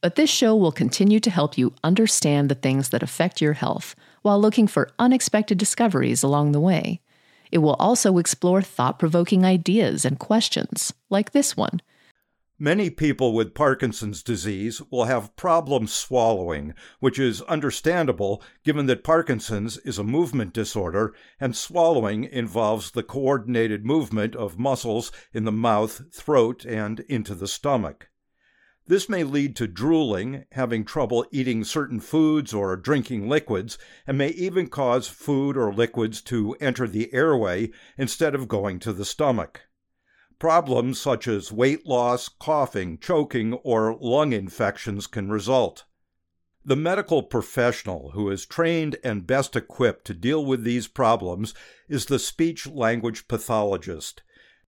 But this show will continue to help you understand the things that affect your health while looking for unexpected discoveries along the way. It will also explore thought provoking ideas and questions, like this one. Many people with Parkinson's disease will have problems swallowing, which is understandable given that Parkinson's is a movement disorder and swallowing involves the coordinated movement of muscles in the mouth, throat, and into the stomach. This may lead to drooling, having trouble eating certain foods or drinking liquids, and may even cause food or liquids to enter the airway instead of going to the stomach. Problems such as weight loss, coughing, choking, or lung infections can result. The medical professional who is trained and best equipped to deal with these problems is the speech language pathologist.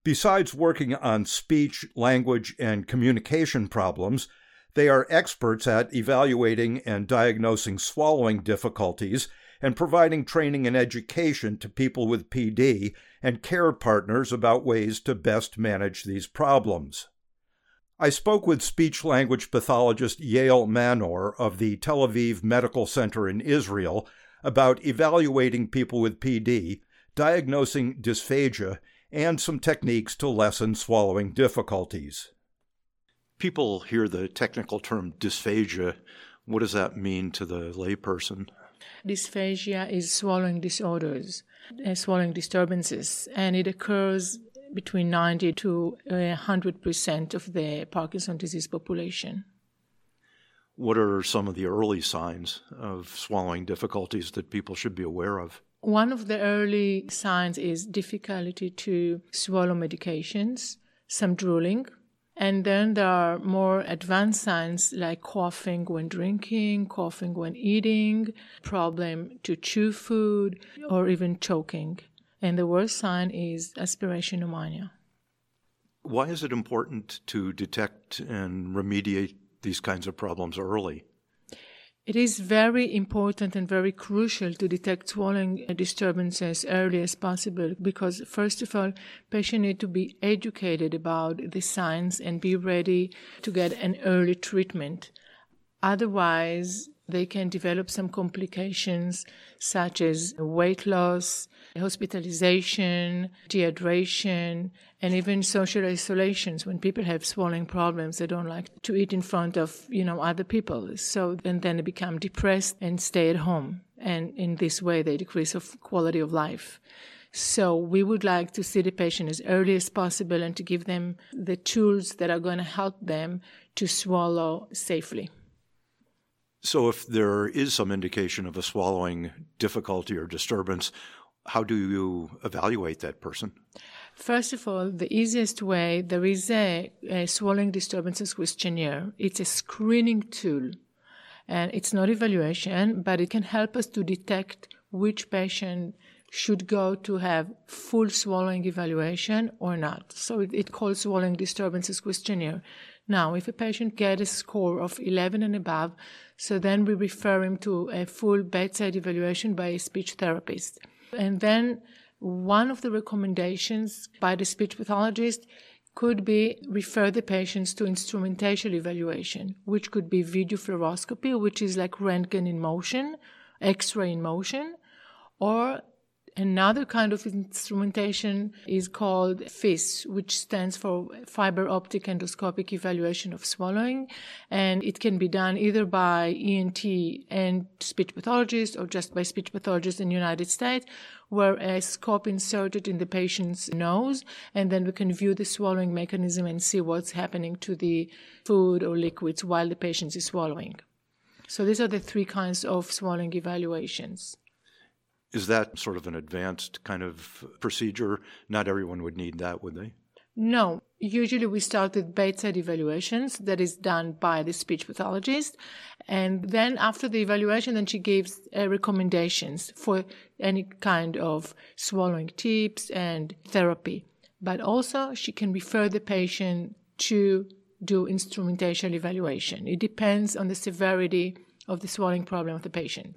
Besides working on speech, language, and communication problems, they are experts at evaluating and diagnosing swallowing difficulties and providing training and education to people with PD and care partners about ways to best manage these problems. I spoke with speech language pathologist Yael Manor of the Tel Aviv Medical Center in Israel about evaluating people with PD, diagnosing dysphagia, and some techniques to lessen swallowing difficulties. People hear the technical term dysphagia. What does that mean to the layperson? Dysphagia is swallowing disorders, uh, swallowing disturbances, and it occurs between 90 to 100% of the Parkinson disease population. What are some of the early signs of swallowing difficulties that people should be aware of? One of the early signs is difficulty to swallow medications, some drooling, and then there are more advanced signs like coughing when drinking, coughing when eating, problem to chew food, or even choking. And the worst sign is aspiration pneumonia. Why is it important to detect and remediate these kinds of problems early? It is very important and very crucial to detect swallowing disturbances early as possible because, first of all, patients need to be educated about the signs and be ready to get an early treatment. Otherwise, they can develop some complications such as weight loss, hospitalization, dehydration, and even social isolations. When people have swallowing problems, they don't like to eat in front of, you know, other people. So, and then they become depressed and stay at home. And in this way, they decrease of quality of life. So we would like to see the patient as early as possible and to give them the tools that are going to help them to swallow safely. So, if there is some indication of a swallowing difficulty or disturbance, how do you evaluate that person? First of all, the easiest way there is a, a swallowing disturbances questionnaire. It's a screening tool, and it's not evaluation, but it can help us to detect which patient should go to have full swallowing evaluation or not. So it, it calls swallowing disturbances questionnaire. Now, if a patient gets a score of 11 and above, so then we refer him to a full bedside evaluation by a speech therapist. And then one of the recommendations by the speech pathologist could be refer the patients to instrumentation evaluation, which could be video fluoroscopy, which is like Röntgen in motion, X-ray in motion, or Another kind of instrumentation is called FEES, which stands for fiber optic endoscopic evaluation of swallowing. And it can be done either by ENT and speech pathologist or just by speech pathologist in the United States, where a scope inserted in the patient's nose, and then we can view the swallowing mechanism and see what's happening to the food or liquids while the patient is swallowing. So these are the three kinds of swallowing evaluations. Is that sort of an advanced kind of procedure? Not everyone would need that, would they? No. Usually we start with bedside evaluations that is done by the speech pathologist. And then after the evaluation, then she gives uh, recommendations for any kind of swallowing tips and therapy. But also she can refer the patient to do instrumentation evaluation. It depends on the severity of the swallowing problem of the patient.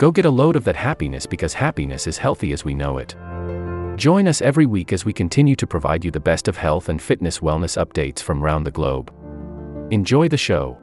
Go get a load of that happiness because happiness is healthy as we know it. Join us every week as we continue to provide you the best of health and fitness wellness updates from around the globe. Enjoy the show.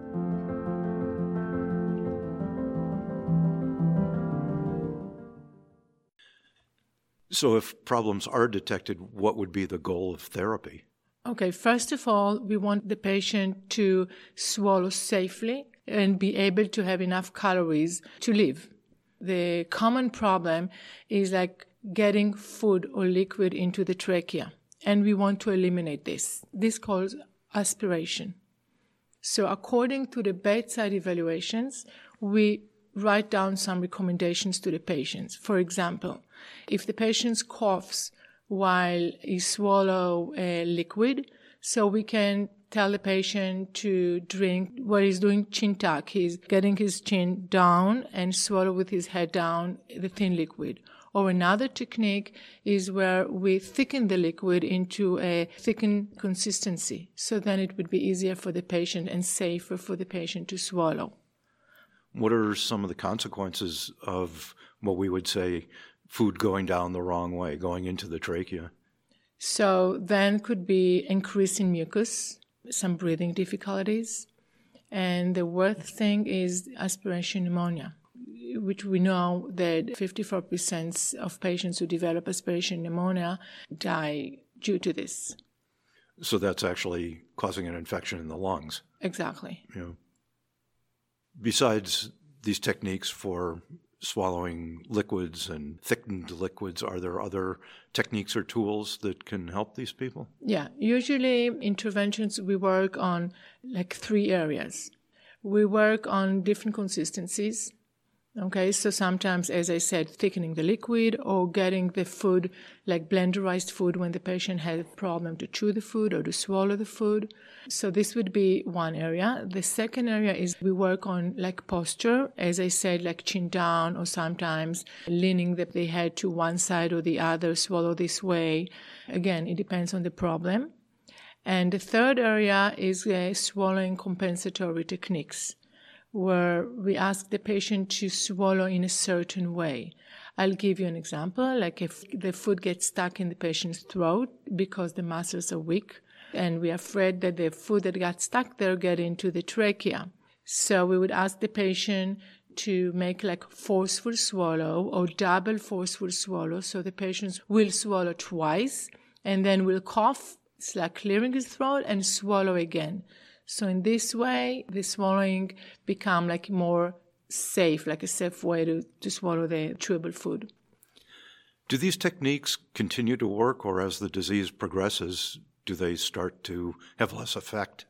So, if problems are detected, what would be the goal of therapy? Okay, first of all, we want the patient to swallow safely and be able to have enough calories to live. The common problem is like getting food or liquid into the trachea, and we want to eliminate this. This calls aspiration. So, according to the bedside evaluations, we write down some recommendations to the patients. For example, if the patient coughs while he swallow a liquid, so we can tell the patient to drink what he's doing chin tuck. He's getting his chin down and swallow with his head down the thin liquid. Or another technique is where we thicken the liquid into a thickened consistency. So then it would be easier for the patient and safer for the patient to swallow. What are some of the consequences of what we would say food going down the wrong way, going into the trachea? So then could be increase in mucus, some breathing difficulties, and the worst thing is aspiration pneumonia, which we know that 54% of patients who develop aspiration pneumonia die due to this. So that's actually causing an infection in the lungs. Exactly. Yeah. Besides these techniques for swallowing liquids and thickened liquids, are there other techniques or tools that can help these people? Yeah, usually interventions we work on like three areas. We work on different consistencies. Okay, so sometimes, as I said, thickening the liquid or getting the food, like blenderized food, when the patient has a problem to chew the food or to swallow the food. So this would be one area. The second area is we work on like posture, as I said, like chin down or sometimes leaning the, the head to one side or the other, swallow this way. Again, it depends on the problem. And the third area is uh, swallowing compensatory techniques where we ask the patient to swallow in a certain way. I'll give you an example. Like if the food gets stuck in the patient's throat because the muscles are weak and we're afraid that the food that got stuck there get into the trachea. So we would ask the patient to make like forceful swallow or double forceful swallow. So the patient will swallow twice and then will cough. It's like clearing his throat and swallow again. So in this way, the swallowing become like more safe, like a safe way to, to swallow the chewable food. Do these techniques continue to work, or as the disease progresses, do they start to have less effect?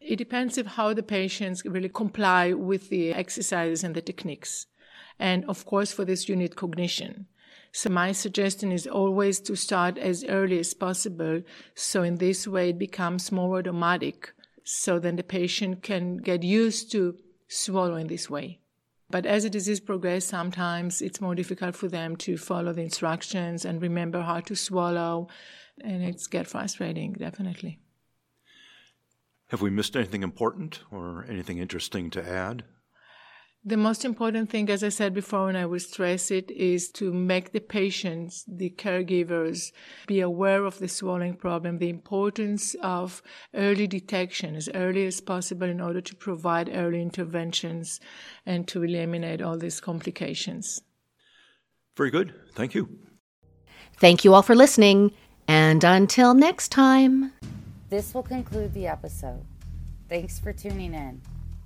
It depends of how the patients really comply with the exercises and the techniques. And of course, for this, you need cognition. So my suggestion is always to start as early as possible. So in this way, it becomes more automatic so then the patient can get used to swallowing this way. But as the disease progresses, sometimes it's more difficult for them to follow the instructions and remember how to swallow, and it's get frustrating, definitely. Have we missed anything important or anything interesting to add? The most important thing, as I said before, and I will stress it, is to make the patients, the caregivers, be aware of the swallowing problem, the importance of early detection as early as possible in order to provide early interventions and to eliminate all these complications. Very good. Thank you. Thank you all for listening, and until next time. This will conclude the episode. Thanks for tuning in.